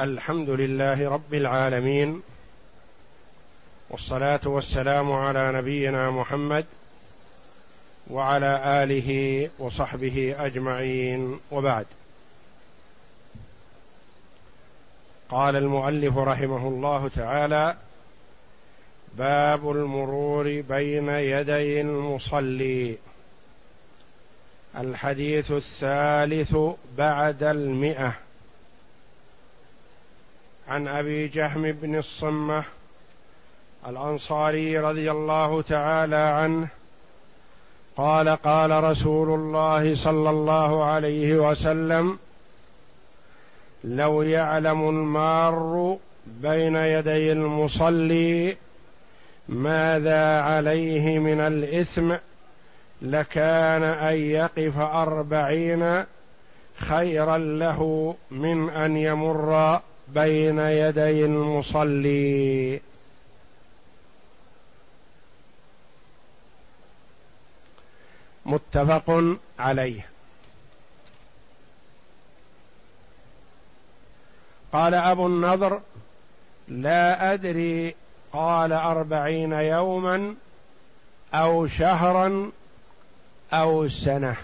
الحمد لله رب العالمين والصلاة والسلام على نبينا محمد وعلى آله وصحبه أجمعين وبعد. قال المؤلف رحمه الله تعالى باب المرور بين يدي المصلي. الحديث الثالث بعد المئة. عن أبي جهم بن الصمة الأنصاري رضي الله تعالى عنه قال قال رسول الله صلى الله عليه وسلم لو يعلم المار بين يدي المصلي ماذا عليه من الإثم لكان أن يقف أربعين خيرا له من أن يمر بين يدي المصلي. متفق عليه. قال أبو النضر لا أدري قال أربعين يوما أو شهرا أو سنة.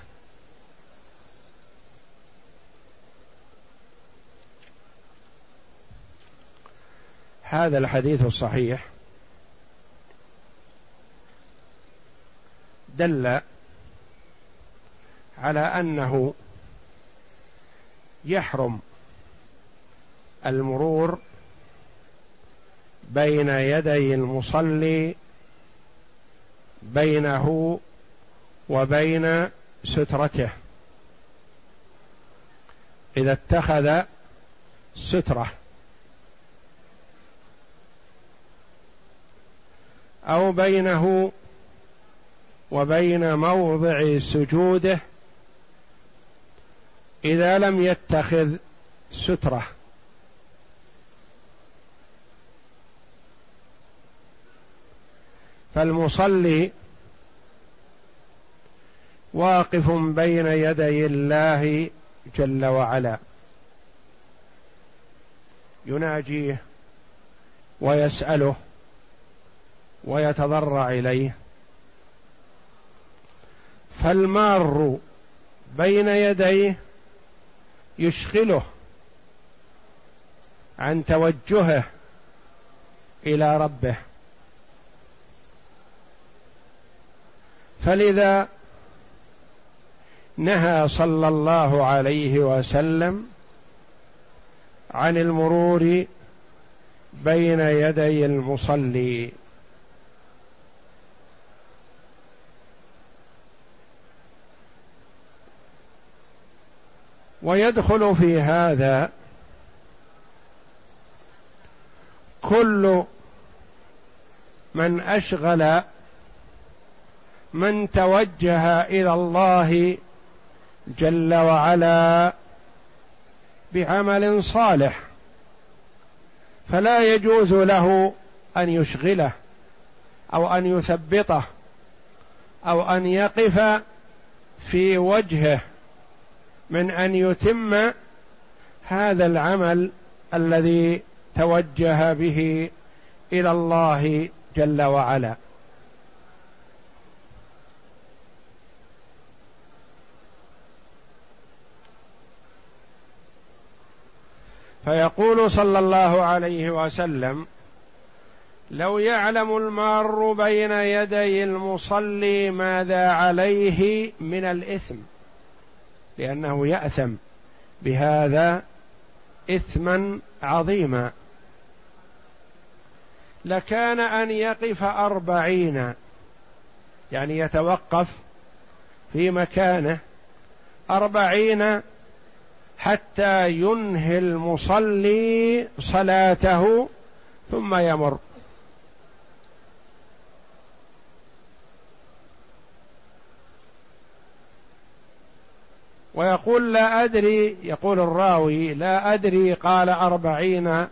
هذا الحديث الصحيح دل على أنه يحرم المرور بين يدي المصلي بينه وبين سترته. إذا اتخذ سترة أو بينه وبين موضع سجوده إذا لم يتخذ سترة. فالمصلي واقف بين يدي الله جل وعلا. يناجيه ويسأله ويتضرع إليه. فالمار بين يديه يشغله عن توجهه إلى ربه. فلذا نهى صلى الله عليه وسلم عن المرور بين يدي المصلي. ويدخل في هذا كل من أشغل من توجه إلى الله جل وعلا بعمل صالح فلا يجوز له أن يشغله أو أن يثبطه أو أن يقف في وجهه. من أن يتم هذا العمل الذي توجه به إلى الله جل وعلا. فيقول صلى الله عليه وسلم لو يعلم المار بين يدي المصلي ماذا عليه من الإثم؟ لأنه يأثم بهذا إثما عظيما. لكان أن يقف أربعين يعني يتوقف في مكانه أربعين حتى ينهي المصلي صلاته ثم يمر. ويقول لا أدري يقول الراوي لا أدري قال أربعين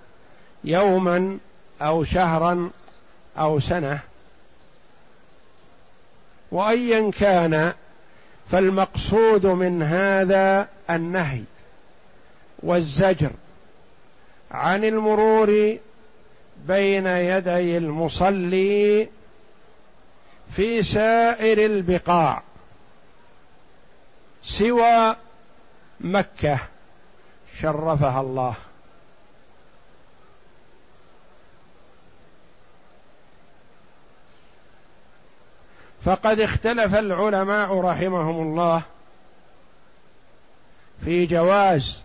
يوما أو شهرا أو سنة. وأيا كان فالمقصود من هذا النهي والزجر عن المرور بين يدي المصلي في سائر البقاع. سوى مكة شرفها الله. فقد اختلف العلماء رحمهم الله في جواز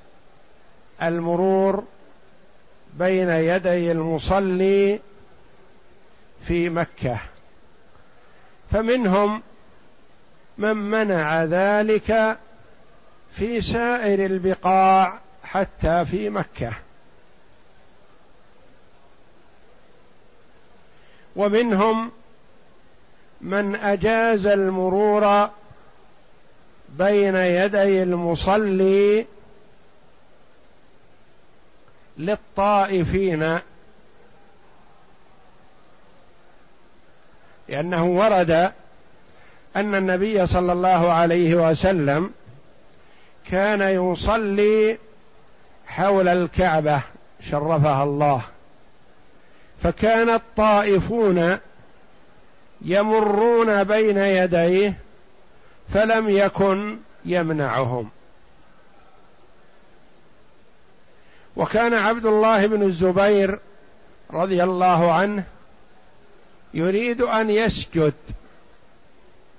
المرور بين يدي المصلي في مكة فمنهم من منع ذلك في سائر البقاع حتى في مكة. ومنهم من أجاز المرور بين يدي المصلي للطائفين لأنه ورد أن النبي صلى الله عليه وسلم كان يصلي حول الكعبة شرفها الله. فكان الطائفون يمرون بين يديه فلم يكن يمنعهم. وكان عبد الله بن الزبير رضي الله عنه يريد أن يسجد.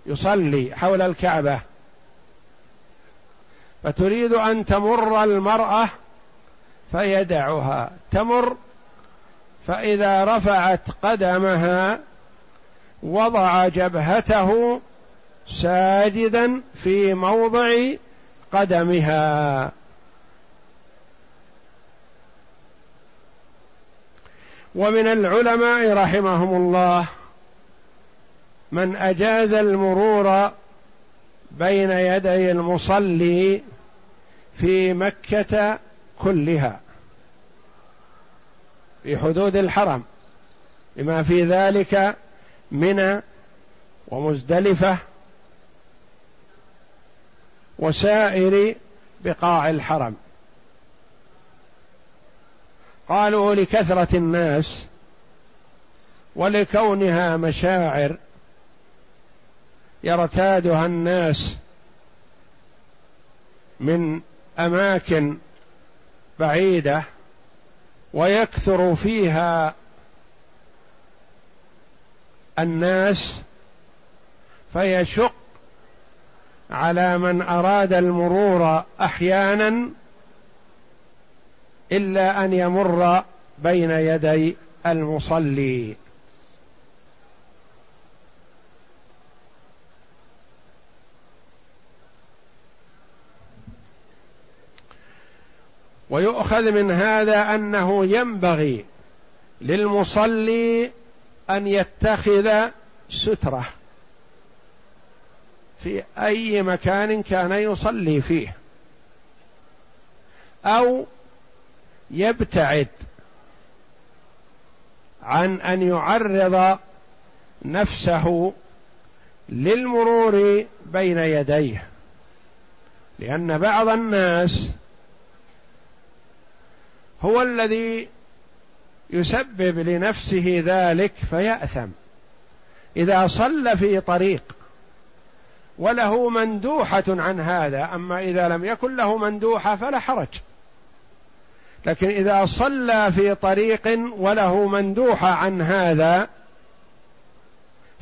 يصلي حول الكعبة. فتريد أن تمر المرأة فيدعها. تمر فإذا رفعت قدمها وضع جبهته ساجدا في موضع قدمها. ومن العلماء رحمهم الله من أجاز المرور بين يدي المصلي في مكة كلها في حدود الحرم لما في ذلك منى ومزدلفة وسائر بقاع الحرم. قالوا لكثرة الناس ولكونها مشاعر يرتادها الناس من أماكن بعيدة ويكثر فيها الناس فيشق على من أراد المرور أحيانا إلا أن يمر بين يدي المصلي. ويؤخذ من هذا أنه ينبغي للمصلي أن يتخذ سترة في أي مكان كان يصلي فيه أو يبتعد عن أن يعرض نفسه للمرور بين يديه لأن بعض الناس هو الذي يسبب لنفسه ذلك فيأثم. إذا صلى في طريق وله مندوحة عن هذا أما إذا لم يكن له مندوحة فلا حرج. لكن إذا صلى في طريق وله مندوحة عن هذا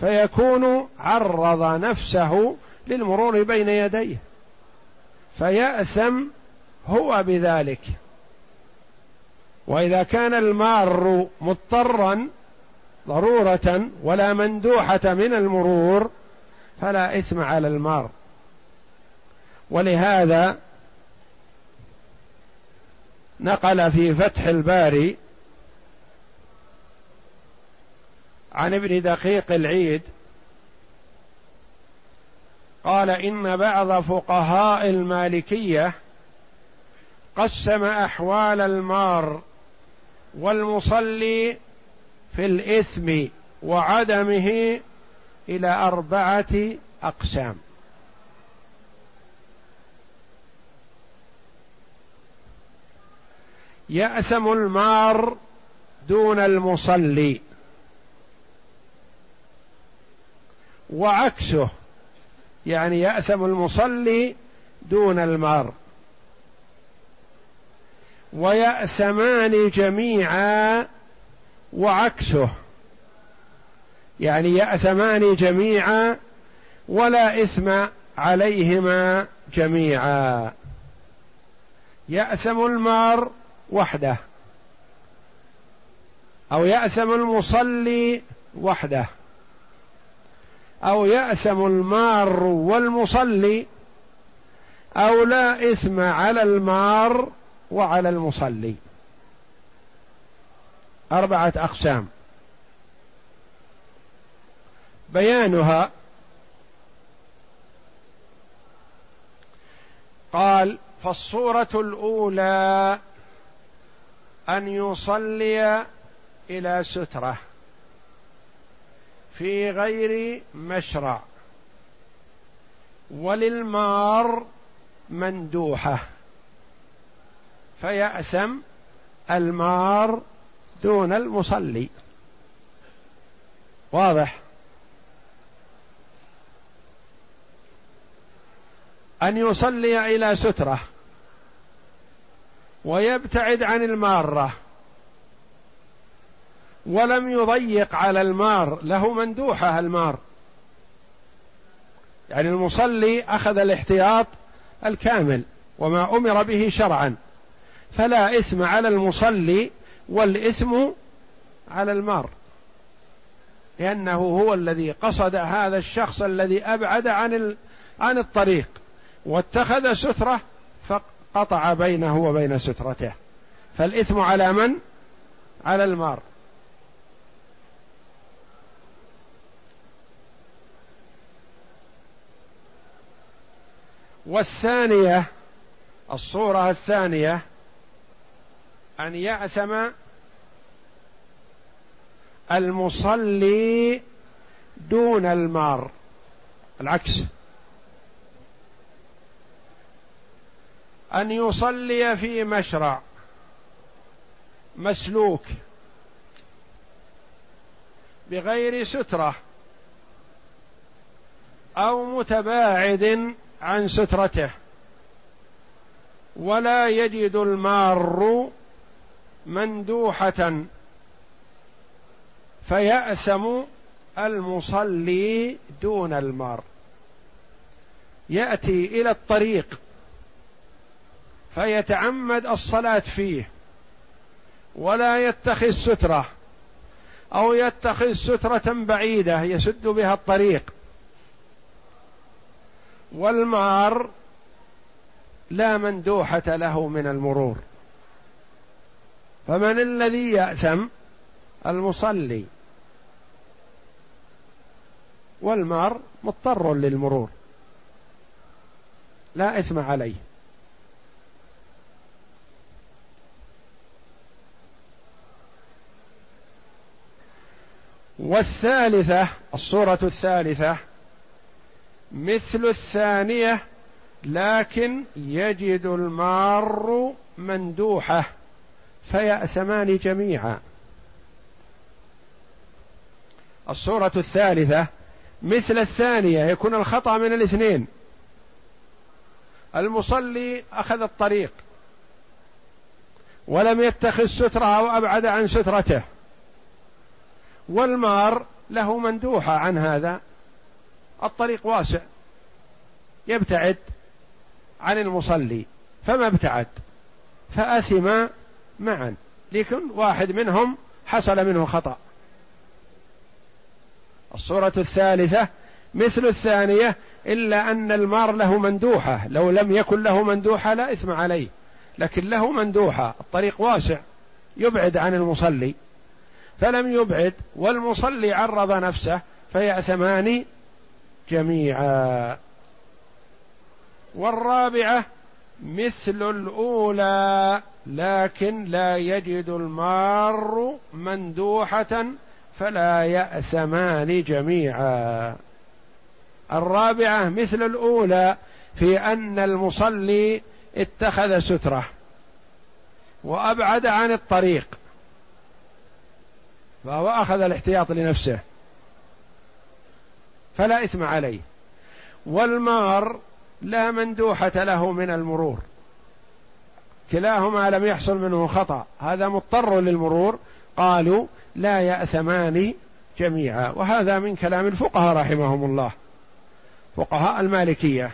فيكون عرض نفسه للمرور بين يديه. فيأثم هو بذلك. وإذا كان المار مضطرا ضرورة ولا مندوحة من المرور فلا إثم على المار. ولهذا نقل في فتح الباري عن ابن دقيق العيد قال إن بعض فقهاء المالكية قسم أحوال المار والمصلي في الإثم وعدمه إلى أربعة أقسام. يأثم المار دون المصلي وعكسه يعني يأثم المصلي دون المار. ويأثمان جميعا وعكسه. يعني يأثمان جميعا ولا إثم عليهما جميعا. يأثم المار وحده أو يأثم المصلي وحده أو يأثم المار والمصلي أو لا إثم على المار وعلى المصلي. أربعة أقسام. بيانها قال فالصورة الأولى أن يصلي إلى سترة في غير مشرع وللمار مندوحة. فيأثم المار دون المصلي. واضح؟ أن يصلي إلى سترة ويبتعد عن المارة ولم يضيق على المار له مندوحة المار. يعني المصلي أخذ الاحتياط الكامل وما أمر به شرعا. فلا إثم على المصلي والإثم على المار. لأنه هو الذي قصد هذا الشخص الذي أبعد عن عن الطريق واتخذ سترة فقطع بينه وبين سترته. فالإثم على من؟ على المار. والثانية الصورة الثانية أن يأثم المصلي دون المار. العكس. أن يصلي في مشرع. مسلوك. بغير سترة. أو متباعد عن سترته. ولا يجد المار مندوحة. فيأثم المصلي دون المار. يأتي إلى الطريق. فيتعمد الصلاة فيه. ولا يتخذ سترة. أو يتخذ سترة بعيدة. يسد بها الطريق. والمار لا مندوحة له من المرور. فمن الذي يأثم؟ المصلي. والمار مضطر للمرور. لا إثم عليه. والثالثة الصورة الثالثة مثل الثانية لكن يجد المار مندوحة. فيأثمان جميعا. الصورة الثالثة مثل الثانية يكون الخطأ من الاثنين. المصلي أخذ الطريق ولم يتخذ سترة أو أبعد عن سترته. والمار له مندوحة عن هذا. الطريق واسع يبتعد عن المصلي فما ابتعد. فأثم معا. لكن واحد منهم حصل منه خطأ. الصورة الثالثة مثل الثانية إلا أن المار له مندوحة. لو لم يكن له مندوحة لا إثم عليه. لكن له مندوحة. الطريق واسع. يبعد عن المصلي. فلم يبعد والمصلي عرض نفسه فيأثمان جميعا. والرابعة مثل الأولى لكن لا يجد المار مندوحة فلا يأثمان جميعا. الرابعة مثل الأولى في أن المصلي اتخذ سترة وأبعد عن الطريق فهو أخذ الاحتياط لنفسه فلا إثم عليه. والمار لا مندوحة له من المرور. كلاهما لم يحصل منه خطأ. هذا مضطر للمرور. قالوا لا يأثمان جميعا. وهذا من كلام الفقهاء رحمهم الله. فقهاء المالكية.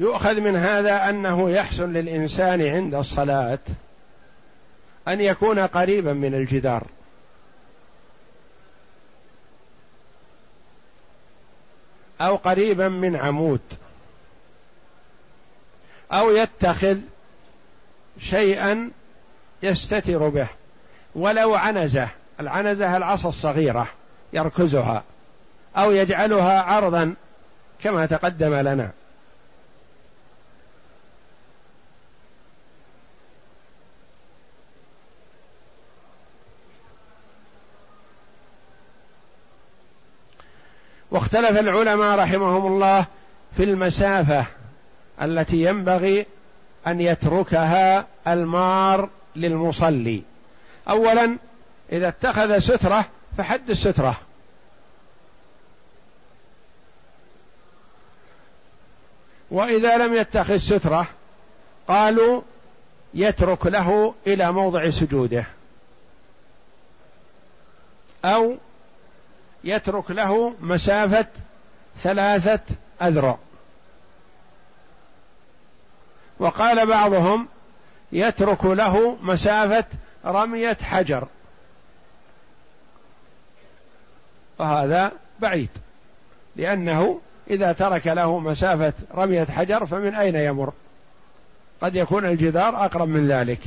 يؤخذ من هذا أنه يحسن للإنسان عند الصلاة أن يكون قريبا من الجدار. أو قريبا من عمود. أو يتخذ شيئا يستتر به. ولو عنزة. العنزة العصا الصغيرة يركزها. أو يجعلها عرضا كما تقدم لنا. واختلف العلماء رحمهم الله في المسافة التي ينبغي أن يتركها المار للمصلي. اولا إذا اتخذ سترة فحد السترة. وإذا لم يتخذ سترة قالوا يترك له إلى موضع سجوده. أو يترك له مسافة ثلاثة أذرع. وقال بعضهم يترك له مسافة رمية حجر. وهذا بعيد لأنه إذا ترك له مسافة رمية حجر فمن أين يمر؟ قد يكون الجدار أقرب من ذلك.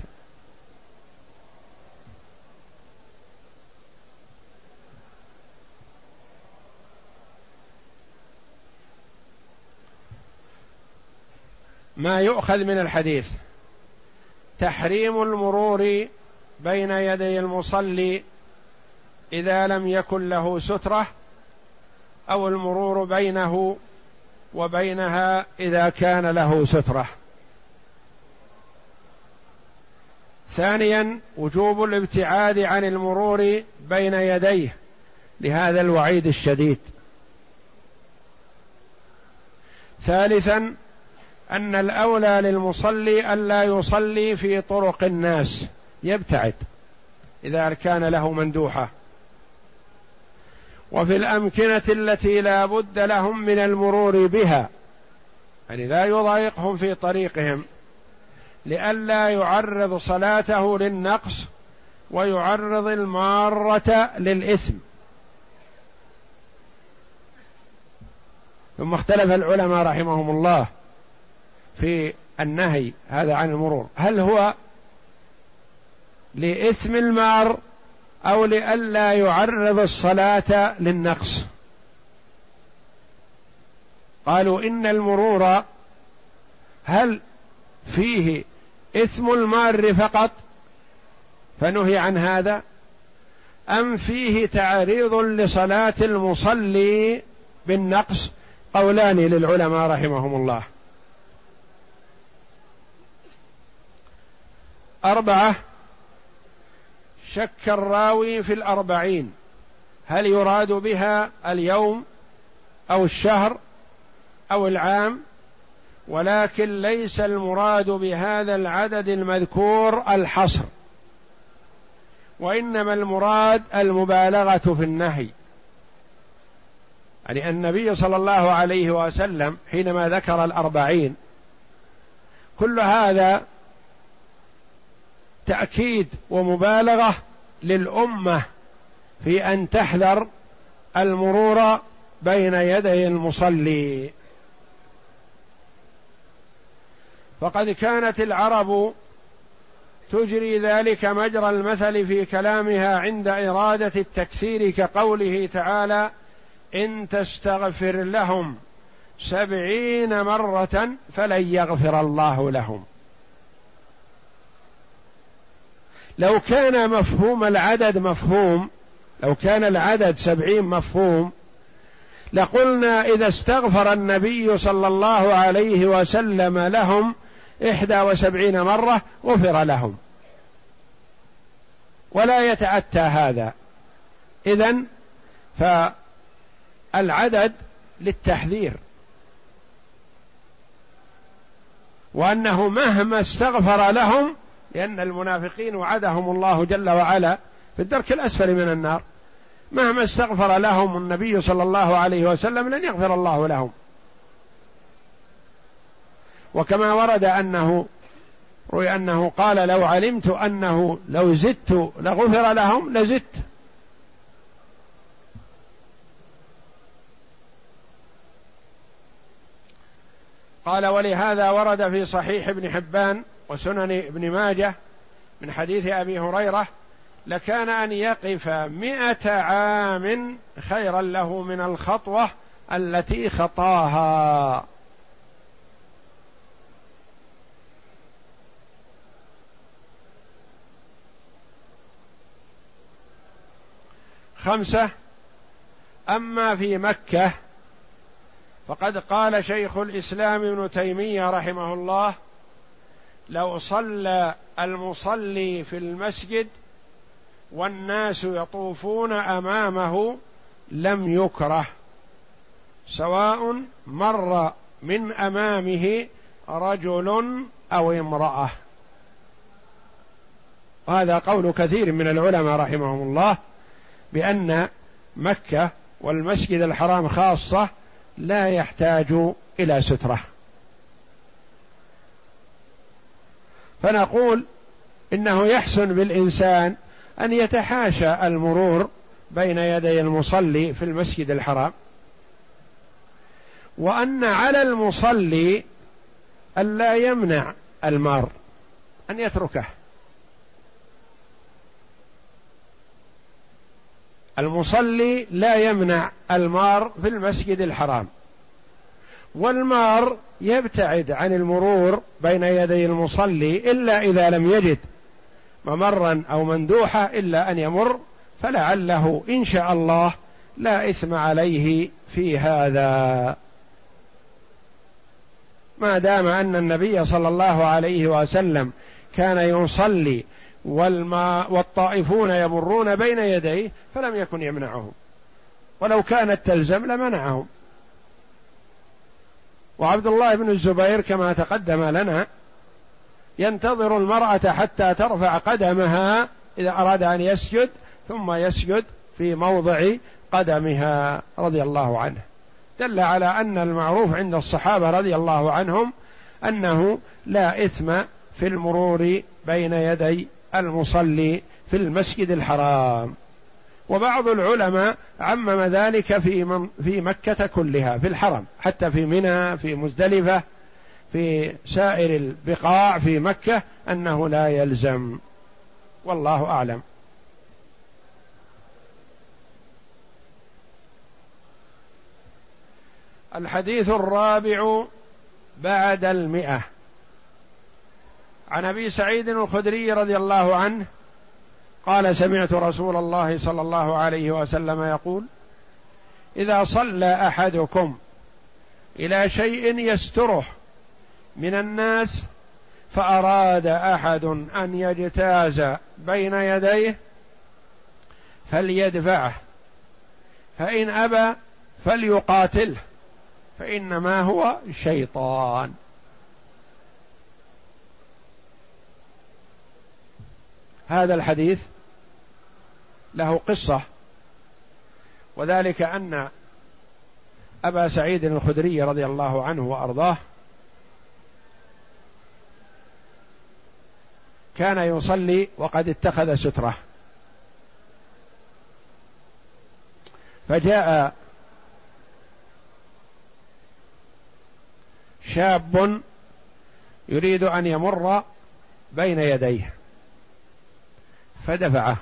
ما يؤخذ من الحديث. تحريم المرور بين يدي المصلي إذا لم يكن له سترة أو المرور بينه وبينها إذا كان له سترة. ثانيا وجوب الابتعاد عن المرور بين يديه لهذا الوعيد الشديد. ثالثا أن الأولى للمصلي ألا يصلي في طرق الناس. يبتعد إذا كان له مندوحة. وفي الأمكنة التي لا بد لهم من المرور بها يعني لا يضايقهم في طريقهم لئلا يعرض صلاته للنقص ويعرض المارة للإثم. ثم اختلف العلماء رحمهم الله. في النهي هذا عن المرور. هل هو لإثم المار أو لئلا يعرض الصلاة للنقص؟ قالوا إن المرور هل فيه إثم المار فقط فنهي عن هذا؟ أم فيه تعريض لصلاة المصلي بالنقص؟ قولان للعلماء رحمهم الله. أربعة شك الراوي في الأربعين. هل يراد بها اليوم أو الشهر أو العام؟ ولكن ليس المراد بهذا العدد المذكور الحصر. وإنما المراد المبالغة في النهي. يعني النبي صلى الله عليه وسلم حينما ذكر الأربعين كل هذا تأكيد ومبالغة للأمة في أن تحذر المرور بين يدي المصلي. فقد كانت العرب تجري ذلك مجرى المثل في كلامها عند إرادة التكثير كقوله تعالى إن تستغفر لهم سبعين مرة فلن يغفر الله لهم. لو كان مفهوم العدد مفهوم لو كان العدد سبعين مفهوم لقلنا إذا استغفر النبي صلى الله عليه وسلم لهم إحدى وسبعين مرة غفر لهم. ولا يتأتى هذا. إذا فالعدد للتحذير. وأنه مهما استغفر لهم لأن المنافقين وعدهم الله جل وعلا في الدرك الأسفل من النار. مهما استغفر لهم النبي صلى الله عليه وسلم لن يغفر الله لهم. وكما ورد أنه روي أنه قال لو علمت أنه لو زدت لغفر لهم لزدت. قال ولهذا ورد في صحيح ابن حبان وسنن ابن ماجه من حديث أبي هريرة لكان أن يقف مئة عام خيرا له من الخطوة التي خطاها. خمسة أما في مكة فقد قال شيخ الإسلام ابن تيمية رحمه الله لو صلى المصلي في المسجد والناس يطوفون أمامه لم يكره سواء مر من أمامه رجل أو امرأة. وهذا قول كثير من العلماء رحمهم الله بأن مكة والمسجد الحرام خاصة لا يحتاج إلى سترة. فنقول إنه يحسن بالإنسان أن يتحاشى المرور بين يدي المصلي في المسجد الحرام وأن على المصلي الا يمنع المار أن يتركه. المصلي لا يمنع المار في المسجد الحرام والمار يبتعد عن المرور بين يدي المصلي إلا إذا لم يجد ممرا أو مندوحة إلا أن يمر فلعله إن شاء الله لا إثم عليه في هذا. ما دام أن النبي صلى الله عليه وسلم كان يصلي والماء والطائفون يمرون بين يديه فلم يكن يمنعهم. ولو كانت تلزم لمنعهم. وعبد الله بن الزبير كما تقدم لنا ينتظر المرأة حتى ترفع قدمها إذا أراد أن يسجد ثم يسجد في موضع قدمها رضي الله عنه. دل على أن المعروف عند الصحابة رضي الله عنهم أنه لا إثم في المرور بين يدي المصلي في المسجد الحرام. وبعض العلماء عمم ذلك في من في مكة كلها في الحرم حتى في منى في مزدلفة في سائر البقاع في مكة أنه لا يلزم. والله أعلم. الحديث الرابع بعد المئة. عن أبي سعيد الخدري رضي الله عنه قال سمعت رسول الله صلى الله عليه وسلم يقول إذا صلى أحدكم إلى شيء يستره من الناس فأراد أحد أن يجتاز بين يديه فليدفعه فإن أبى فليقاتله فإنما هو شيطان. هذا الحديث له قصة. وذلك أن أبا سعيد الخدري رضي الله عنه وأرضاه كان يصلي وقد اتخذ سترة. فجاء شاب يريد أن يمر بين يديه فدفعه.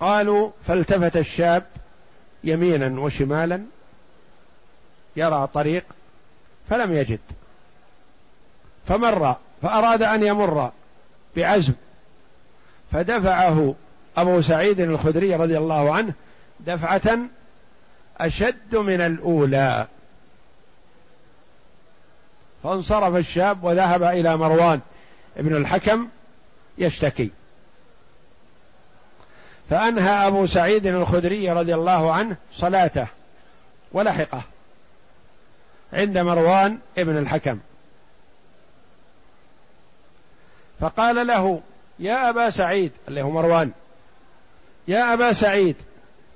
قالوا فالتفت الشاب يمينا وشمالا يرى طريق فلم يجد. فمر فأراد أن يمر بعزم. فدفعه أبو سعيد الخدري رضي الله عنه دفعة أشد من الأولى. فانصرف الشاب وذهب إلى مروان ابن الحكم يشتكي. فأنهى أبو سعيد الخدري رضي الله عنه صلاته ولحقه عند مروان ابن الحكم. فقال له يا أبا سعيد اللي هو مروان يا أبا سعيد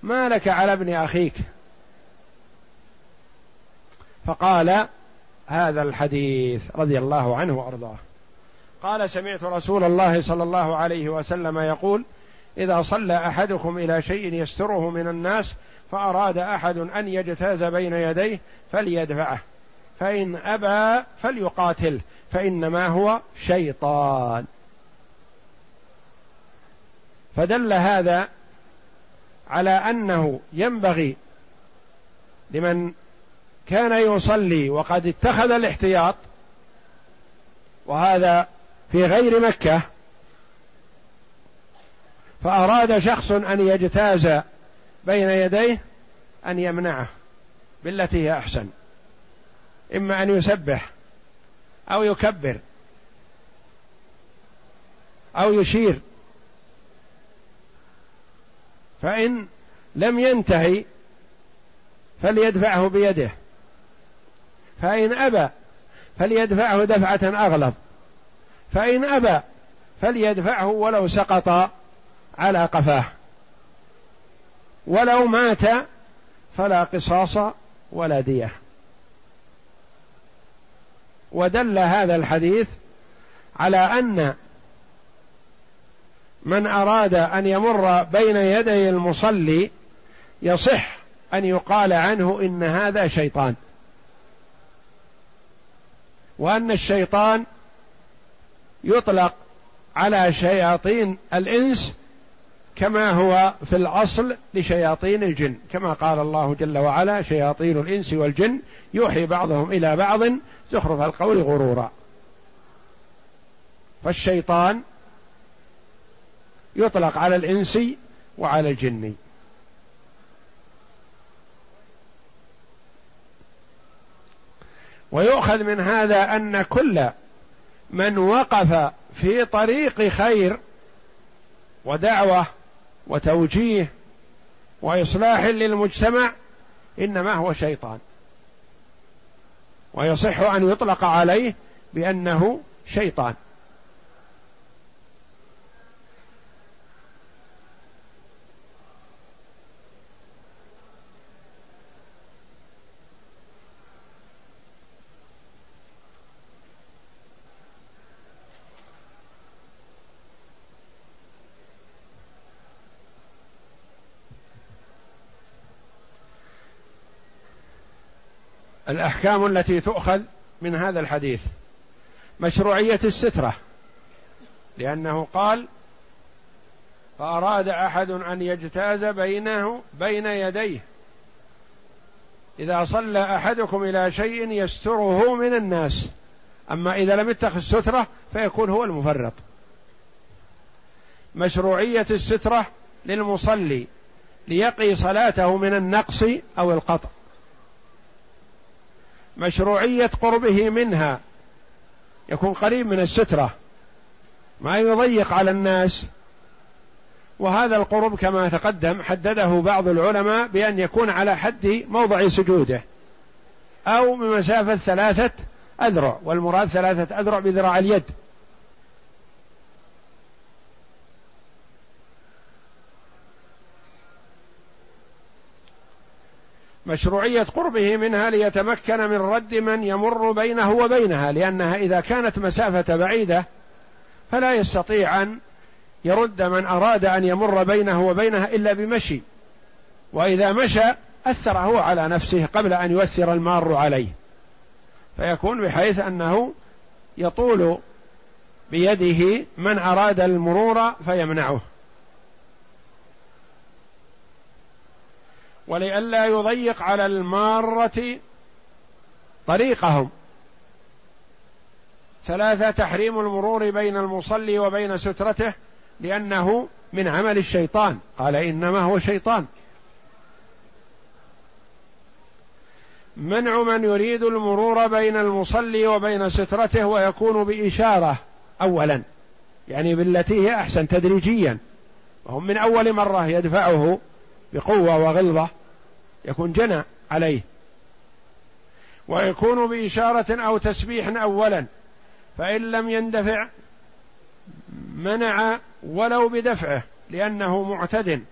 ما لك على ابن أخيك؟ فقال هذا الحديث رضي الله عنه وأرضاه. قال سمعت رسول الله صلى الله عليه وسلم يقول إذا صلى أحدكم إلى شيء يستره من الناس فأراد أحد أن يجتاز بين يديه فليدفعه. فإن أبى فليقاتله فإنما هو شيطان. فدل هذا على أنه ينبغي لمن كان يصلي وقد اتخذ الاحتياط وهذا في غير مكة فأراد شخص أن يجتاز بين يديه أن يمنعه بالتي هي أحسن. إما أن يسبح أو يكبر أو يشير. فإن لم ينتهي فليدفعه بيده. فإن أبى فليدفعه دفعة أغلظ. فإن أبى فليدفعه ولو سقط على قفاه. ولو مات فلا قصاص ولا دية. ودل هذا الحديث على أن من أراد أن يمر بين يدي المصلي يصح أن يقال عنه إن هذا شيطان. وأن الشيطان يطلق على شياطين الإنس كما هو في الأصل لشياطين الجن. كما قال الله جل وعلا شياطين الإنس والجن يوحي بعضهم إلى بعض زخرف القول غرورا. فالشيطان يطلق على الإنس وعلى الجن. ويؤخذ من هذا أن كل من وقف في طريق خير ودعوة وتوجيه وإصلاح للمجتمع إنما هو شيطان. ويصح أن يطلق عليه بأنه شيطان. الأحكام التي تؤخذ من هذا الحديث. مشروعية السترة. لأنه قال فأراد أحد أن يجتاز بينه بين يديه. إذا صلى أحدكم إلى شيء يستره من الناس. أما إذا لم يتخذ سترة فيكون هو المفرط. مشروعية السترة للمصلي ليقي صلاته من النقص أو القطع. مشروعية قربه منها. يكون قريب من السترة. ما يضيق على الناس. وهذا القرب كما تقدم حدده بعض العلماء بأن يكون على حد موضع سجوده. أو بمسافة ثلاثة أذرع. والمراد ثلاثة أذرع بذراع اليد. مشروعية قربه منها ليتمكن من رد من يمر بينه وبينها لأنها إذا كانت مسافة بعيدة فلا يستطيع أن يرد من أراد أن يمر بينه وبينها إلا بمشي. وإذا مشى أثر هو على نفسه قبل أن يؤثر المار عليه. فيكون بحيث أنه يطول بيده من أراد المرور فيمنعه. ولئلا يضيق على المارة طريقهم. ثلاثة تحريم المرور بين المصلي وبين سترته لأنه من عمل الشيطان. قال إنما هو شيطان. منع من يريد المرور بين المصلي وبين سترته ويكون بإشارة أولا. يعني بالتي هي أحسن تدريجيا. وهم من أول مرة يدفعه بقوة وغلظة يكون جنى عليه. ويكون بإشارة أو تسبيح أولا. فإن لم يندفع منع ولو بدفعه لأنه معتد.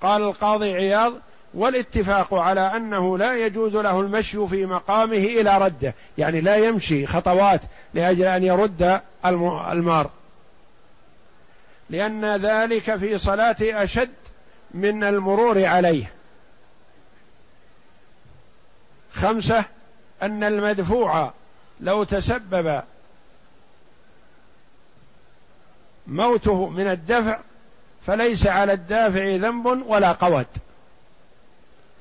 قال القاضي عياض والاتفاق على أنه لا يجوز له المشي في مقامه إلى رده. يعني لا يمشي خطوات لأجل أن يرد المار. لأن ذلك في صلاته أشد من المرور عليه. خمسة أن المدفوع لو تسبب موته من الدفع فليس على الدافع ذنب ولا قود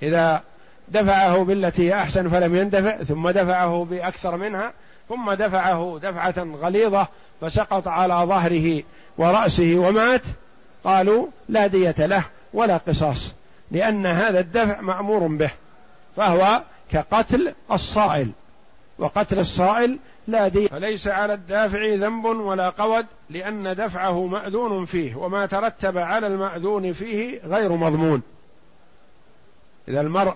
إذا دفعه بالتي هي أحسن فلم يندفع ثم دفعه بأكثر منها ثم دفعه دفعة غليظة فسقط على ظهره ورأسه ومات قالوا لا دية له. ولا قصاص لأن هذا الدفع مأمور به فهو كقتل الصائل. وقتل الصائل لا دية فليس على الدافع ذنب ولا قود لأن دفعه مأذون فيه وما ترتب على المأذون فيه غير مضمون. إذا المرء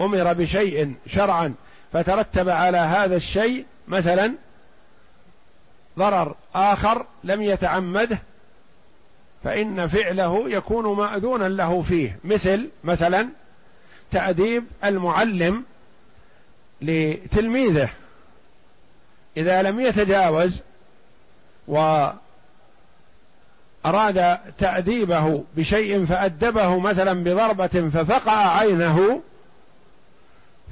أمر بشيء شرعا فترتب على هذا الشيء مثلا ضرر آخر لم يتعمده فإن فعله يكون مأذونا له فيه. مثل مثلا تأديب المعلم لتلميذه. إذا لم يتجاوز وأراد تأديبه بشيء فأدبه مثلا بضربة ففقع عينه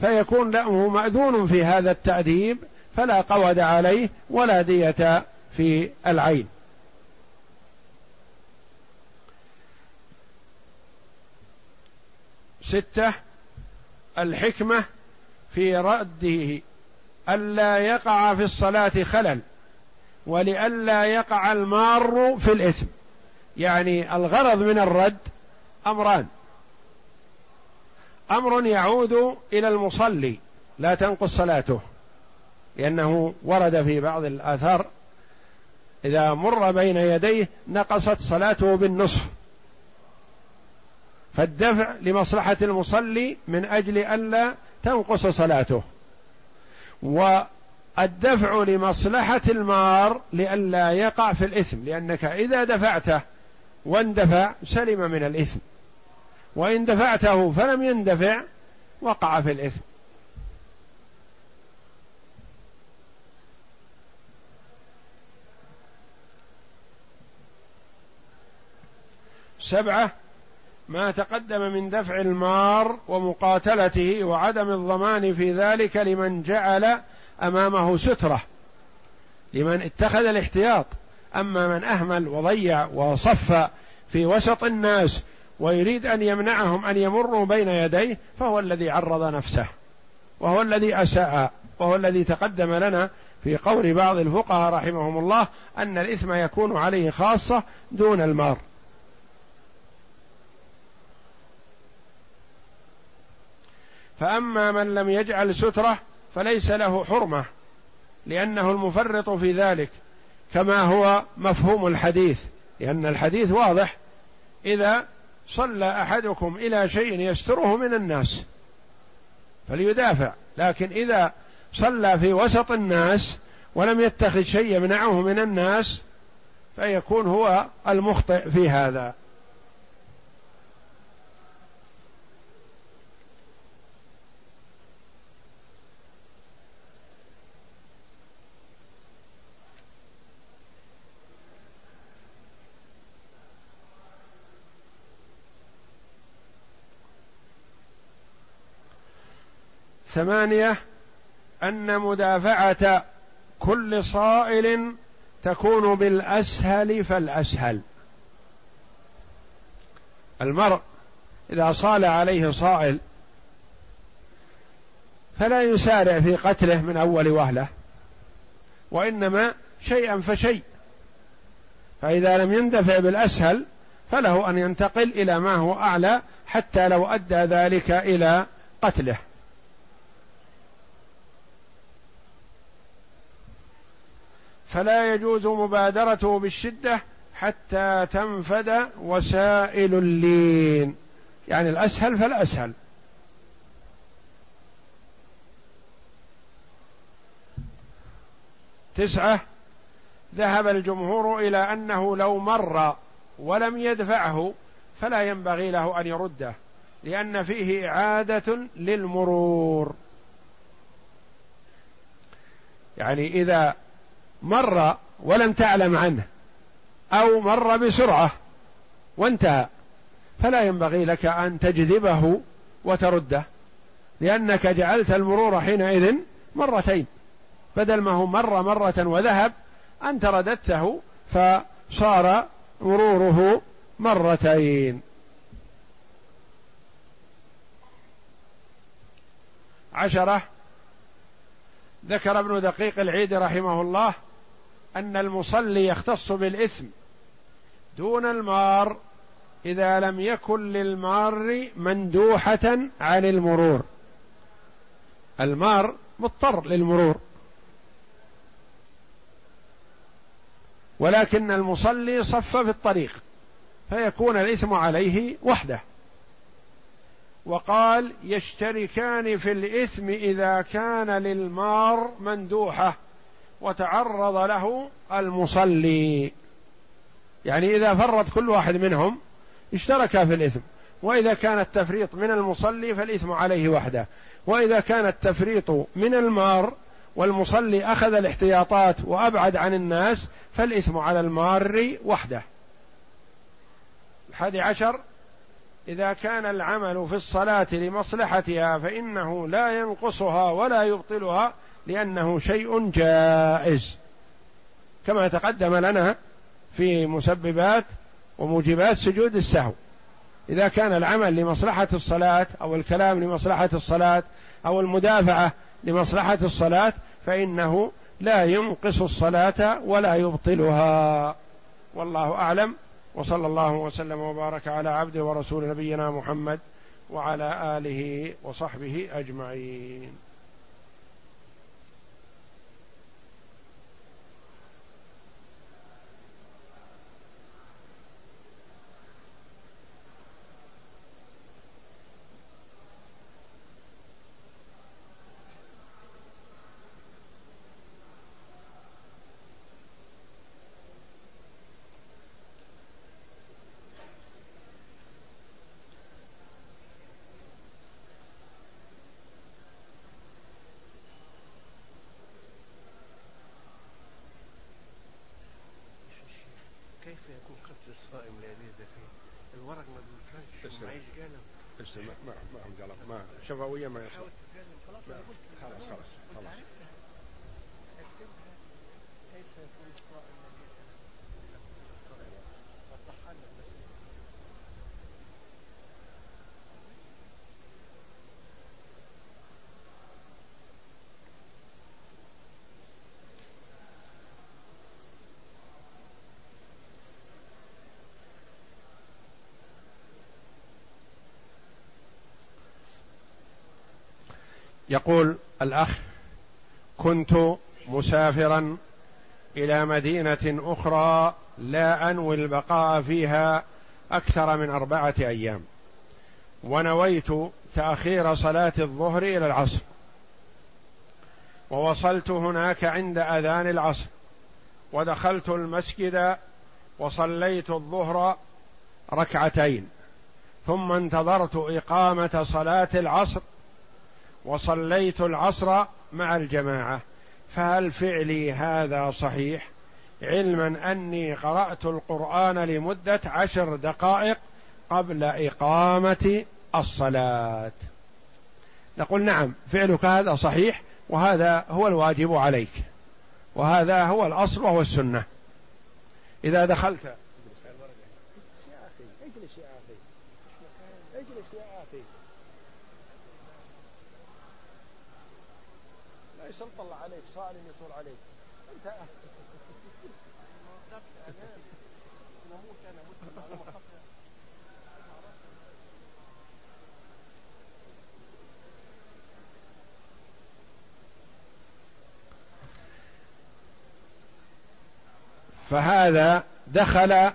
فيكون له مأذون في هذا التأديب فلا قود عليه ولا دية في العين. ستة الحكمة في رده ألا يقع في الصلاة خلل ولئلا يقع المار في الإثم. يعني الغرض من الرد أمران. أمر يعود إلى المصلي لا تنقص صلاته لأنه ورد في بعض الآثار إذا مر بين يديه نقصت صلاته بالنصف. فالدفع لمصلحة المصلي من أجل ألا تنقص صلاته. والدفع لمصلحة المار لئلا يقع في الإثم لأنك إذا دفعته واندفع سلم من الإثم. وإن دفعته فلم يندفع وقع في الإثم. سبعة ما تقدم من دفع المار ومقاتلته وعدم الضمان في ذلك لمن جعل أمامه سترة لمن اتخذ الاحتياط. أما من أهمل وضيع وصف في وسط الناس ويريد أن يمنعهم أن يمروا بين يديه فهو الذي عرض نفسه وهو الذي أساء وهو الذي تقدم لنا في قول بعض الفقهاء رحمهم الله أن الإثم يكون عليه خاصة دون المار. فأما من لم يجعل سترة فليس له حرمة لأنه المفرط في ذلك كما هو مفهوم الحديث لأن الحديث واضح. إذا صلى أحدكم إلى شيء يستره من الناس فليدافع لكن إذا صلى في وسط الناس ولم يتخذ شيء يمنعه من الناس فيكون هو المخطئ في هذا. ثمانية أن مدافعة كل صائل تكون بالأسهل فالأسهل. المرء إذا صال عليه صائل فلا يسارع في قتله من أول وهلة وإنما شيئا فشيء. فإذا لم يندفع بالأسهل فله أن ينتقل إلى ما هو أعلى حتى لو أدى ذلك إلى قتله. فلا يجوز مبادرته بالشدة حتى تنفد وسائل اللين. يعني الأسهل فالأسهل. تسعة ذهب الجمهور إلى أنه لو مر ولم يدفعه فلا ينبغي له أن يرده لأن فيه إعادة للمرور. يعني إذا مر ولم تعلم عنه أو مر بسرعة وانتهى. فلا ينبغي لك أن تجذبه وترده لأنك جعلت المرور حينئذ مرتين. بدل ما هو مر مرة وذهب أنت رددته فصار مروره مرتين. عشرة ذكر ابن دقيق العيد رحمه الله أن المصلي يختص بالإثم دون المار إذا لم يكن للمار مندوحة عن المرور. المار مضطر للمرور. ولكن المصلي صف في الطريق فيكون الإثم عليه وحده. وقال يشتركان في الإثم إذا كان للمار مندوحة. وتعرض له المصلي. يعني إذا فرط كل واحد منهم اشتركا في الإثم. وإذا كان التفريط من المصلي فالإثم عليه وحده. وإذا كان التفريط من المار والمصلي أخذ الاحتياطات وأبعد عن الناس فالإثم على المار وحده. الحادي عشر إذا كان العمل في الصلاة لمصلحتها فإنه لا ينقصها ولا يبطلها لأنه شيء جائز. كما تقدم لنا في مسببات وموجبات سجود السهو. إذا كان العمل لمصلحة الصلاة أو الكلام لمصلحة الصلاة أو المدافعة لمصلحة الصلاة فإنه لا ينقص الصلاة ولا يبطلها. والله أعلم. وصلى الله وسلم وبارك على عبده ورسول نبينا محمد وعلى آله وصحبه أجمعين ما ما هم قلم شفويه ما يصل يقول الأخ كنت مسافرا إلى مدينة أخرى لا أنوي البقاء فيها أكثر من أربعة أيام ونويت تأخير صلاة الظهر إلى العصر ووصلت هناك عند أذان العصر ودخلت المسجد وصليت الظهر ركعتين ثم انتظرت إقامة صلاة العصر وصليت العصر مع الجماعة فهل فعلي هذا صحيح؟ علما أني قرأت القرآن لمدة عشر دقائق قبل إقامة الصلاة. نقول نعم فعلك هذا صحيح وهذا هو الواجب عليك وهذا هو الأصل وهو السنة. إذا دخلت ليش نطلع عليك صارم يصور عليك. انت فهذا دخل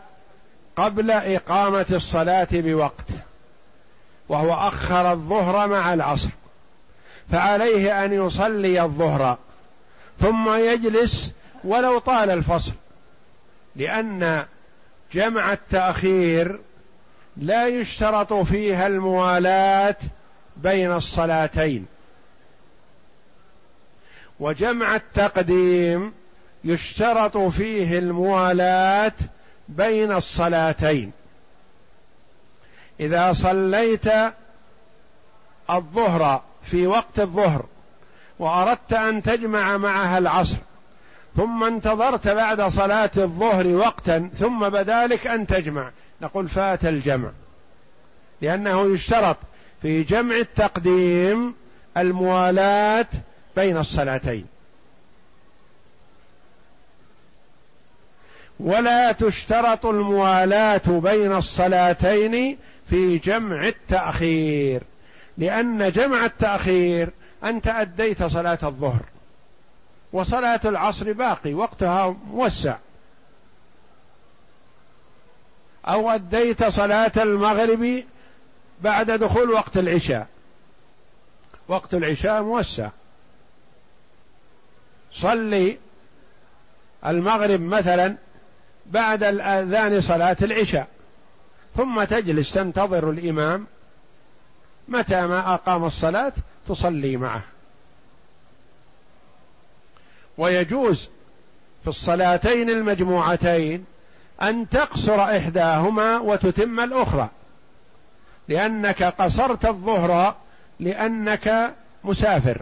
قبل إقامة الصلاة بوقت وهو أخر الظهر مع العصر. فعليه أن يصلي الظهر ثم يجلس ولو طال الفصل لأن جمع التأخير لا يشترط فيها الموالاة بين الصلاتين. وجمع التقديم يشترط فيه الموالاة بين الصلاتين. إذا صليت الظهر في وقت الظهر وأردت أن تجمع معها العصر ثم انتظرت بعد صلاة الظهر وقتا ثم بدالك أن تجمع. نقول فات الجمع لأنه يشترط في جمع التقديم الموالاة بين الصلاتين. ولا تشترط الموالاة بين الصلاتين في جمع التأخير. لأن جمع التأخير أنت أديت صلاة الظهر وصلاة العصر باقي وقتها موسع. أو أديت صلاة المغرب بعد دخول وقت العشاء. وقت العشاء موسع. صلي المغرب مثلا بعد الأذان صلاة العشاء. ثم تجلس تنتظر الإمام متى ما أقام الصلاة تصلي معه. ويجوز في الصلاتين المجموعتين أن تقصر إحداهما وتتم الأخرى. لأنك قصرت الظهر لأنك مسافر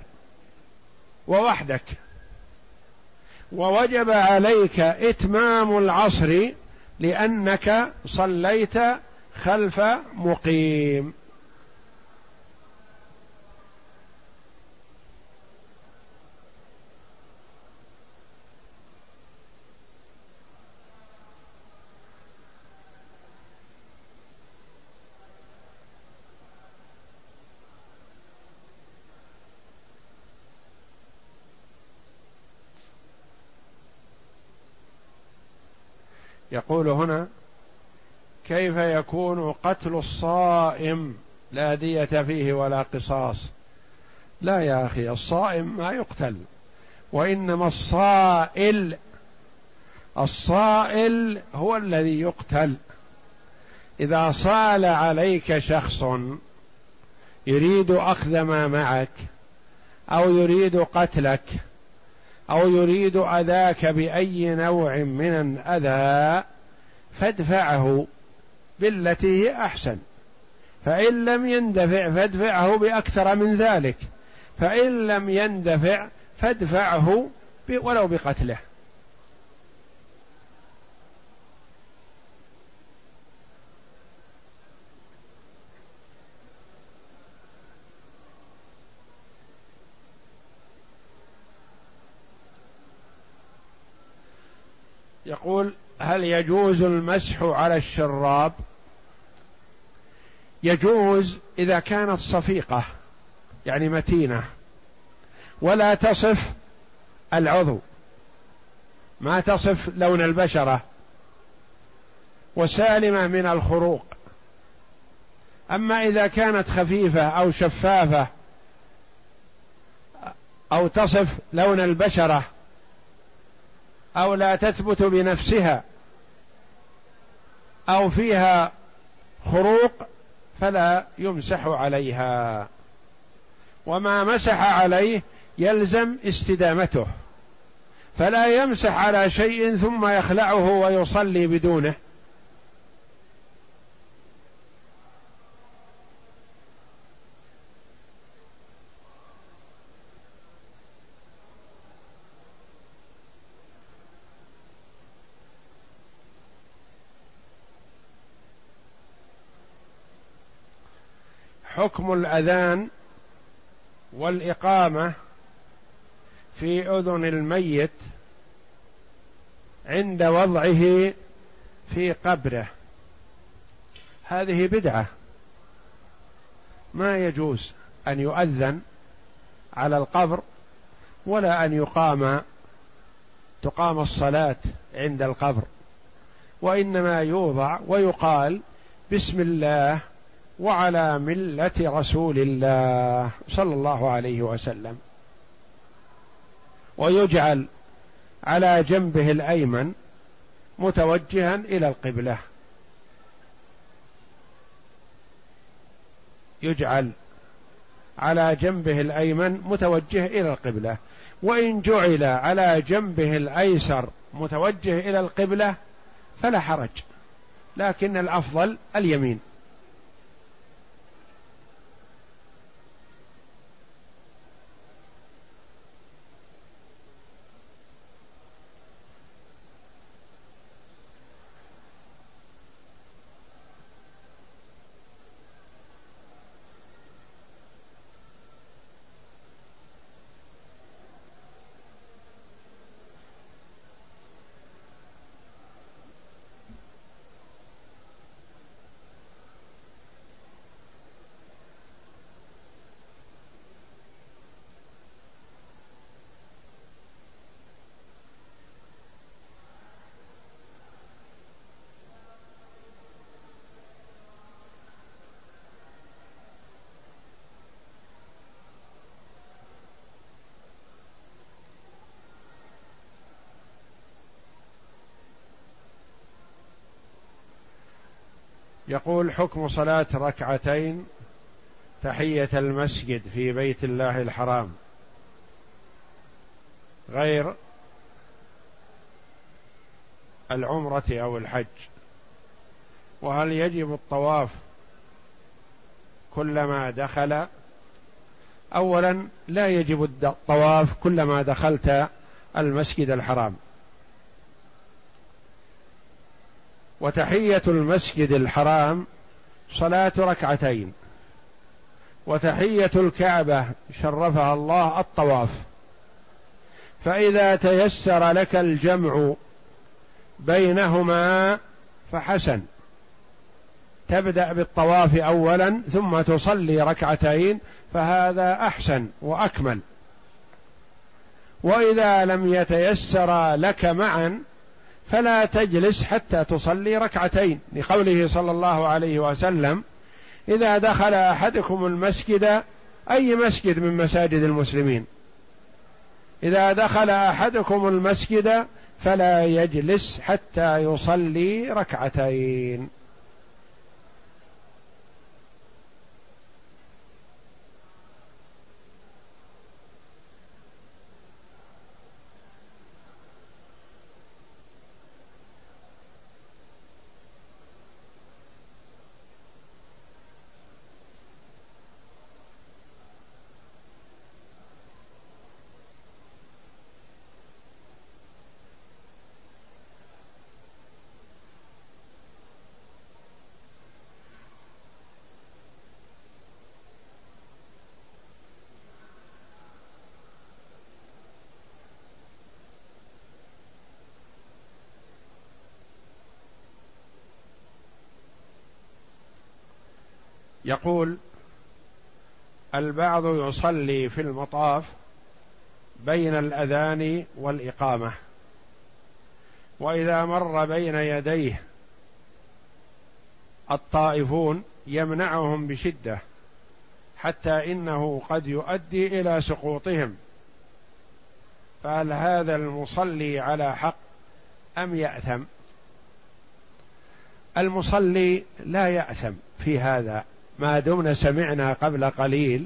ووحدك. ووجب عليك إتمام العصر لأنك صليت خلف مقيم. يقول هنا كيف يكون قتل الصائم لا دية فيه ولا قصاص؟ لا يا أخي الصائم ما يقتل وإنما الصائل الصائل هو الذي يقتل. إذا صال عليك شخص يريد أخذ ما معك أو يريد قتلك أو يريد أذاك بأي نوع من الأذى فادفعه بالتي هي أحسن. فإن لم يندفع فادفعه بأكثر من ذلك. فإن لم يندفع فادفعه ولو بقتله. يقول هل يجوز المسح على الشراب؟ يجوز إذا كانت صفيقة يعني متينة ولا تصف العضو. ما تصف لون البشرة وسالمة من الخروق. أما إذا كانت خفيفة أو شفافة أو تصف لون البشرة أو لا تثبت بنفسها أو فيها خروق فلا يمسح عليها. وما مسح عليه يلزم استدامته فلا يمسح على شيء ثم يخلعه ويصلي بدونه. حكم الأذان والإقامة في أذن الميت عند وضعه في قبره. هذه بدعة. ما يجوز أن يؤذن على القبر ولا أن يقام تقام الصلاة عند القبر وإنما يوضع ويقال بسم الله وعلى ملة رسول الله صلى الله عليه وسلم. ويجعل على جنبه الأيمن متوجها إلى القبلة. يجعل على جنبه الأيمن متوجه إلى القبلة. وإن جعل على جنبه الأيسر متوجه إلى القبلة فلا حرج لكن الأفضل اليمين. يقول حكم صلاة ركعتين تحية المسجد في بيت الله الحرام. غير العمرة أو الحج. وهل يجب الطواف كلما دخل؟ أولا لا يجب الطواف كلما دخلت المسجد الحرام. وتحية المسجد الحرام صلاة ركعتين. وتحية الكعبة شرفها الله الطواف. فإذا تيسر لك الجمع بينهما فحسن. تبدأ بالطواف اولا ثم تصلي ركعتين فهذا أحسن وأكمل. وإذا لم يتيسر لك معا فلا تجلس حتى تصلي ركعتين لقوله صلى الله عليه وسلم إذا دخل أحدكم المسجد أي مسجد من مساجد المسلمين؟ إذا دخل أحدكم المسجد فلا يجلس حتى يصلي ركعتين. يقول البعض يصلي في المطاف بين الأذان والإقامة وإذا مر بين يديه الطائفون يمنعهم بشدة حتى إنه قد يؤدي إلى سقوطهم. فهل هذا المصلي على حق أم يأثم؟ المصلي لا يأثم في هذا. ما دمنا سمعنا قبل قليل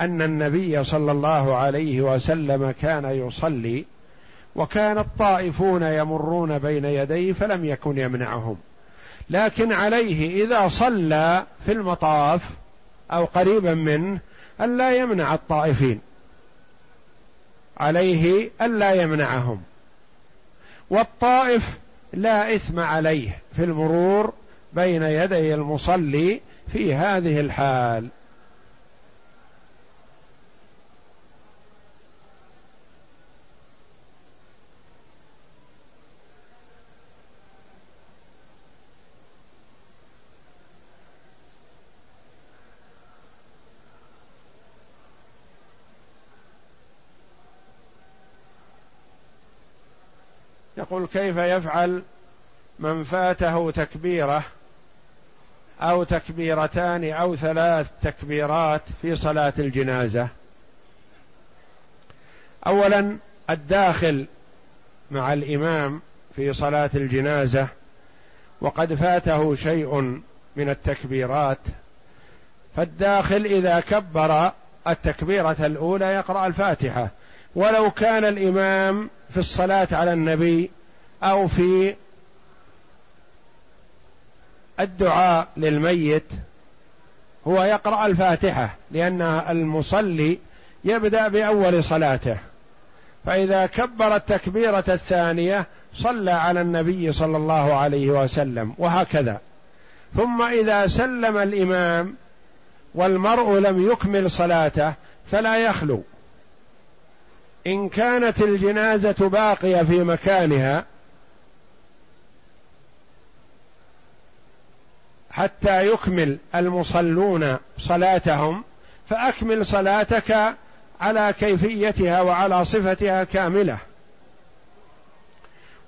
أن النبي صلى الله عليه وسلم كان يصلي وكان الطائفون يمرون بين يديه فلم يكن يمنعهم. لكن عليه إذا صلى في المطاف أو قريبا منه الا يمنع الطائفين. عليه الا يمنعهم. والطائف لا إثم عليه في المرور بين يدي المصلي في هذه الحال. يقول كيف يفعل من فاته تكبيره؟ أو تكبيرتان أو ثلاث تكبيرات في صلاة الجنازة. اولا الداخل مع الإمام في صلاة الجنازة وقد فاته شيء من التكبيرات. فالداخل إذا كبر التكبيرة الأولى يقرأ الفاتحة. ولو كان الإمام في الصلاة على النبي أو في الدعاء للميت هو يقرأ الفاتحة لأن المصلي يبدأ بأول صلاته. فإذا كبر التكبيرة الثانية صلى على النبي صلى الله عليه وسلم وهكذا. ثم إذا سلم الإمام والمرء لم يكمل صلاته فلا يخلو. إن كانت الجنازة باقية في مكانها حتى يكمل المصلون صلاتهم فأكمل صلاتك على كيفيتها وعلى صفتها كاملة.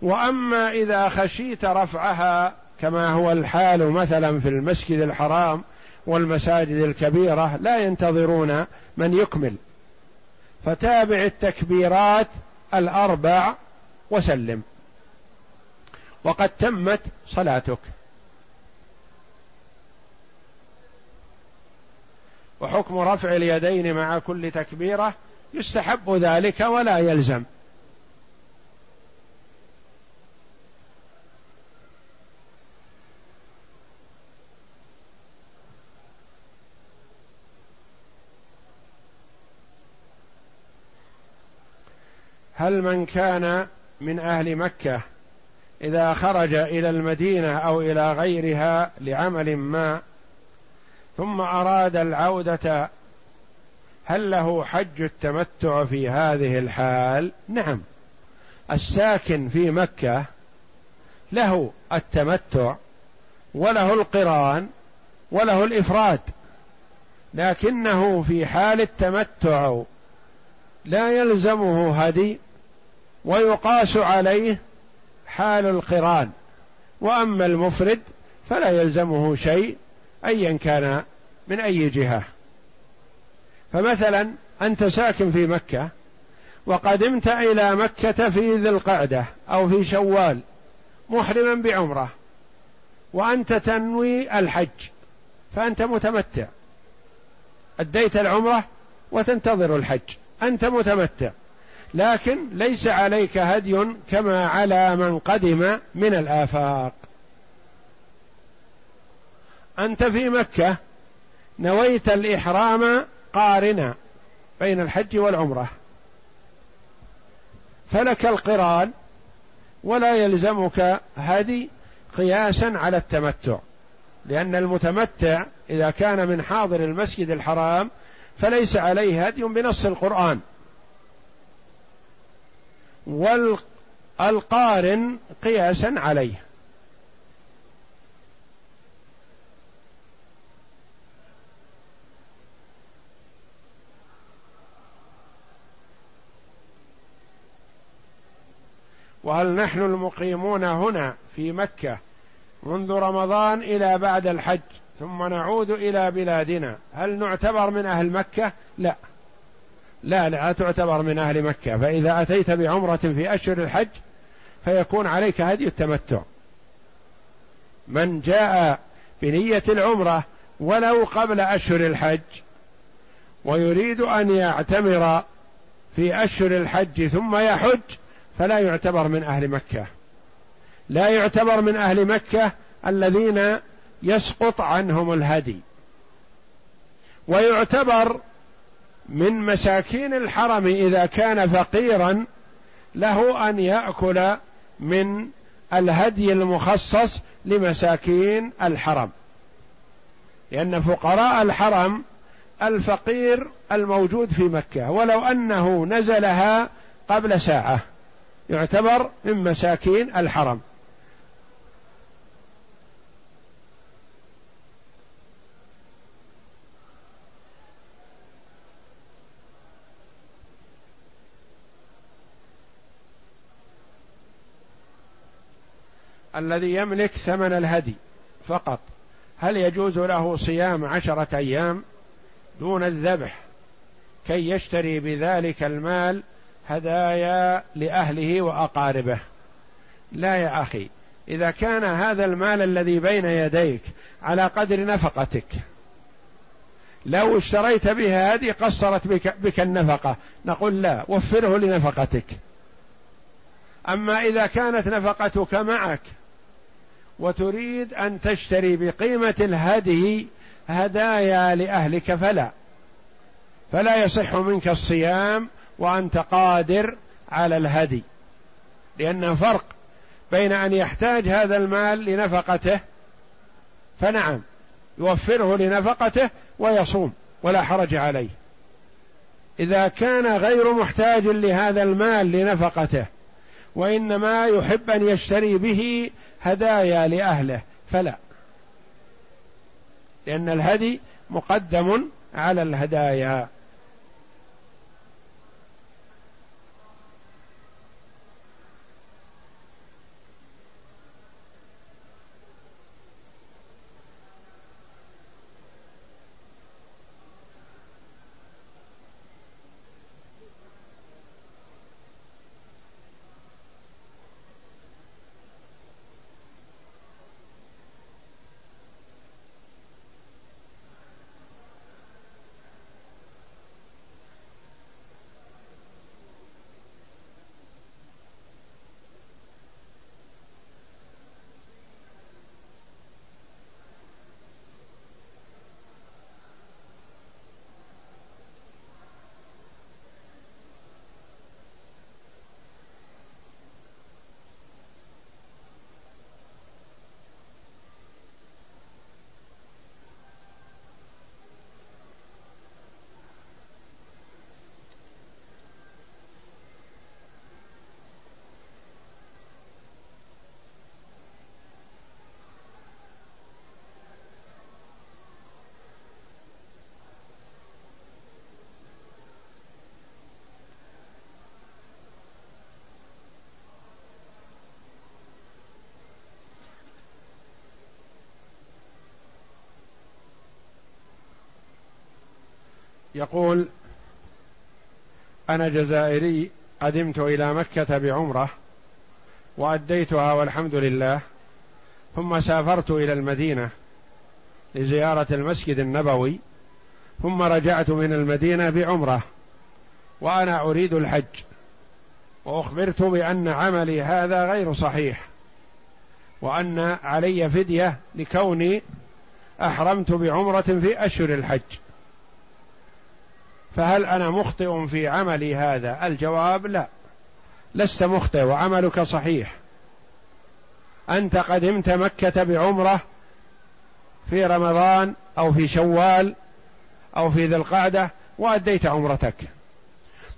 وأما إذا خشيت رفعها كما هو الحال مثلا في المسجد الحرام والمساجد الكبيرة لا ينتظرون من يكمل. فتابع التكبيرات الأربع وسلم. وقد تمت صلاتك. وحكم رفع اليدين مع كل تكبيرة يستحب ذلك ولا يلزم. هل من كان من أهل مكة إذا خرج إلى المدينة أو إلى غيرها لعمل ما ثم أراد العودة هل له حج التمتع في هذه الحال؟ نعم. الساكن في مكة له التمتع وله القران وله الإفراد لكنه في حال التمتع لا يلزمه هدي ويقاس عليه حال القران. وأما المفرد فلا يلزمه شيء أيا كان من أي جهة. فمثلا أنت ساكن في مكة وقدمت إلى مكة في ذي القعدة أو في شوال محرما بعمرة وأنت تنوي الحج فأنت متمتع. أديت العمرة وتنتظر الحج أنت متمتع. لكن ليس عليك هدي كما على من قدم من الآفاق. أنت في مكة نويت الإحرام قارنا بين الحج والعمرة. فلك القران ولا يلزمك هدي قياسا على التمتع لأن المتمتع إذا كان من حاضر المسجد الحرام فليس عليه هدي بنص القرآن. والقارن قياسا عليه. وهل نحن المقيمون هنا في مكة منذ رمضان إلى بعد الحج ثم نعود إلى بلادنا؟ هل نعتبر من أهل مكة؟ لا. لا لا تعتبر من أهل مكة. فإذا أتيت بعمرة في أشهر الحج فيكون عليك هدي التمتع. من جاء بنية العمرة ولو قبل أشهر الحج ويريد أن يعتمر في أشهر الحج ثم يحج فلا يعتبر من أهل مكة. لا يعتبر من أهل مكة الذين يسقط عنهم الهدي. ويعتبر من مساكين الحرم إذا كان فقيرا له أن يأكل من الهدي المخصص لمساكين الحرم. لأن فقراء الحرم الفقير الموجود في مكة. ولو أنه نزلها قبل ساعة. يعتبر من مساكين الحرم. الذي يملك ثمن الهدي فقط. هل يجوز له صيام عشرة أيام دون الذبح كي يشتري بذلك المال هدايا لأهله وأقاربه. لا يا أخي إذا كان هذا المال الذي بين يديك على قدر نفقتك لو اشتريت بها هذه قصرت بك, بك النفقة. نقول لا وفره لنفقتك. أما إذا كانت نفقتك معك وتريد أن تشتري بقيمة الهدي هدايا لأهلك فلا. فلا يصح منك الصيام وأنت قادر على الهدي. لأن فرق بين أن يحتاج هذا المال لنفقته فنعم يوفره لنفقته ويصوم ولا حرج عليه. إذا كان غير محتاج لهذا المال لنفقته وإنما يحب أن يشتري به هدايا لأهله فلا. لأن الهدي مقدم على الهدايا. يقول أنا جزائري قدمت إلى مكة بعمرة وأديتها والحمد لله ثم سافرت إلى المدينة لزيارة المسجد النبوي ثم رجعت من المدينة بعمرة وأنا أريد الحج وأخبرت بأن عملي هذا غير صحيح وأن علي فدية لكوني أحرمت بعمرة في أشهر الحج. فهل أنا مخطئ في عملي هذا؟ الجواب لا. لست مخطئ وعملك صحيح. أنت قدمت مكة بعمرة في رمضان أو في شوال أو في ذي القعدة وأديت عمرتك.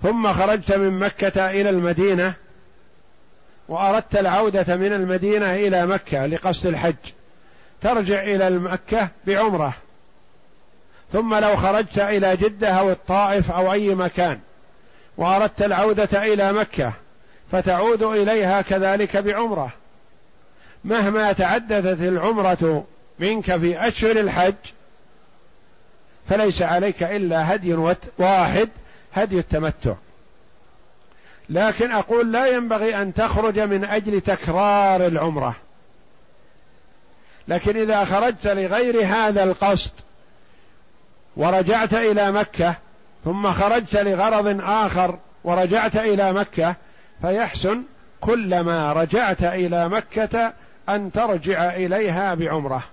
ثم خرجت من مكة إلى المدينة وأردت العودة من المدينة إلى مكة لقصد الحج. ترجع إلى مكة بعمرة. ثم لو خرجت إلى جدة أو الطائف أو أي مكان وأردت العودة إلى مكة فتعود إليها كذلك بعمرة. مهما تعددت العمرة منك في أشهر الحج فليس عليك إلا هدي واحد هدي التمتع. لكن أقول لا ينبغي أن تخرج من أجل تكرار العمرة. لكن إذا خرجت لغير هذا القصد ورجعت إلى مكة ثم خرجت لغرض آخر ورجعت إلى مكة فيحسن كلما رجعت إلى مكة أن ترجع إليها بعمرة.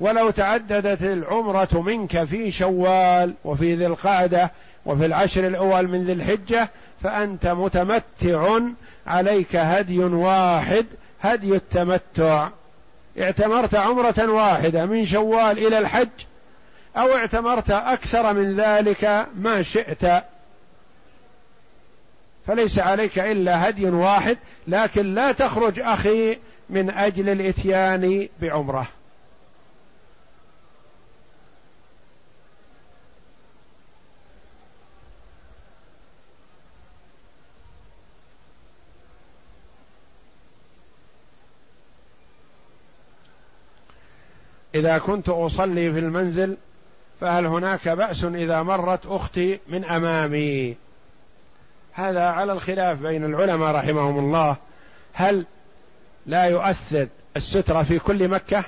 ولو تعددت العمرة منك في شوال وفي ذي القعدة وفي العشر الأول من ذي الحجة فأنت متمتع عليك هدي واحد هدي التمتع. اعتمرت عمرة واحدة من شوال إلى الحج أو اعتمرت أكثر من ذلك ما شئت. فليس عليك إلا هدي واحد لكن لا تخرج أخي من أجل الإتيان بعمرة. إذا كنت أصلي في المنزل فهل هناك بأس إذا مرت أختي من أمامي؟ هذا على الخلاف بين العلماء رحمهم الله. هل لا يؤثر الستره في كل مكة؟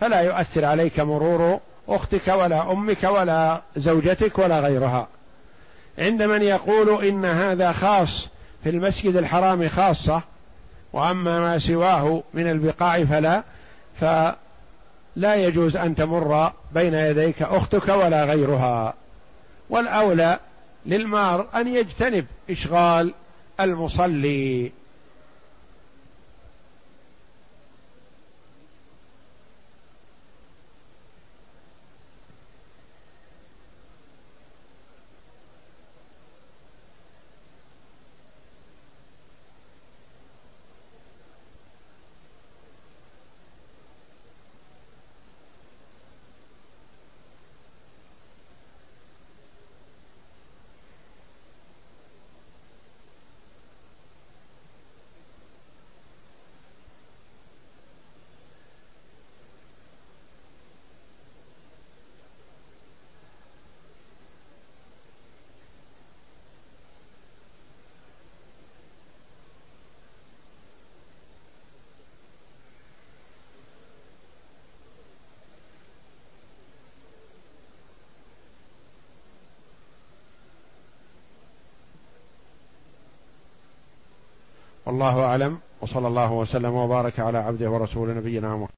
فلا يؤثر عليك مرور أختك ولا أمك ولا زوجتك ولا غيرها. عند من يقول إن هذا خاص في المسجد الحرام خاصة وأما ما سواه من البقاع فلا فلا يجوز أن تمر بين يديك أختك ولا غيرها. والأولى للمار أن يجتنب إشغال المصلي. والله أعلم وصلى الله وسلم وبارك على عبده ورسول نبينا محمد.